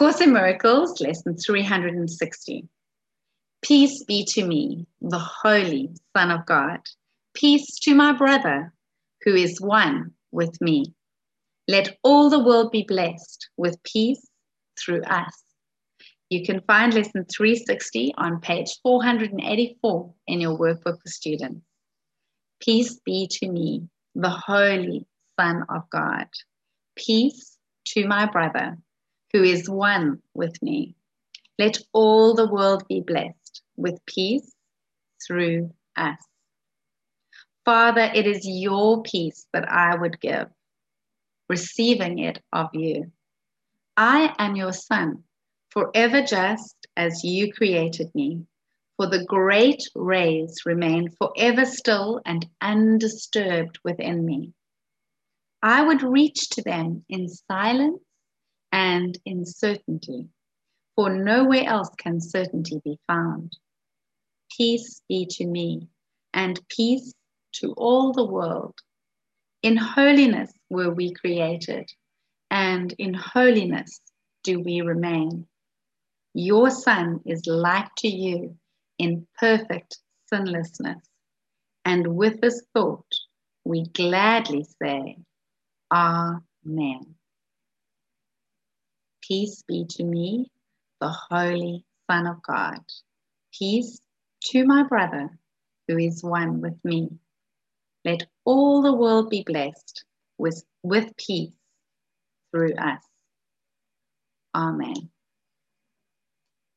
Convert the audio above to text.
Course in Miracles, lesson 360. Peace be to me, the Holy Son of God. Peace to my brother, who is one with me. Let all the world be blessed with peace through us. You can find lesson 360 on page 484 in your workbook for students. Peace be to me, the Holy Son of God. Peace to my brother, who is one with me. Let all the world be blessed with peace through us. Father, it is your peace that I would give, receiving it of you. I am your son, forever just as you created me. For the great rays remain forever still and undisturbed within me. I would reach to them in silence and in certainty, for nowhere else can certainty be found. Peace be to me, and peace to all the world. In holiness were we created, and in holiness do we remain. Your Son is like to you in perfect sinlessness, and with this thought we gladly say, Amen. Peace be to me, the Holy Son of God. Peace to my brother who is one with me. Let all the world be blessed with, with peace through us. Amen.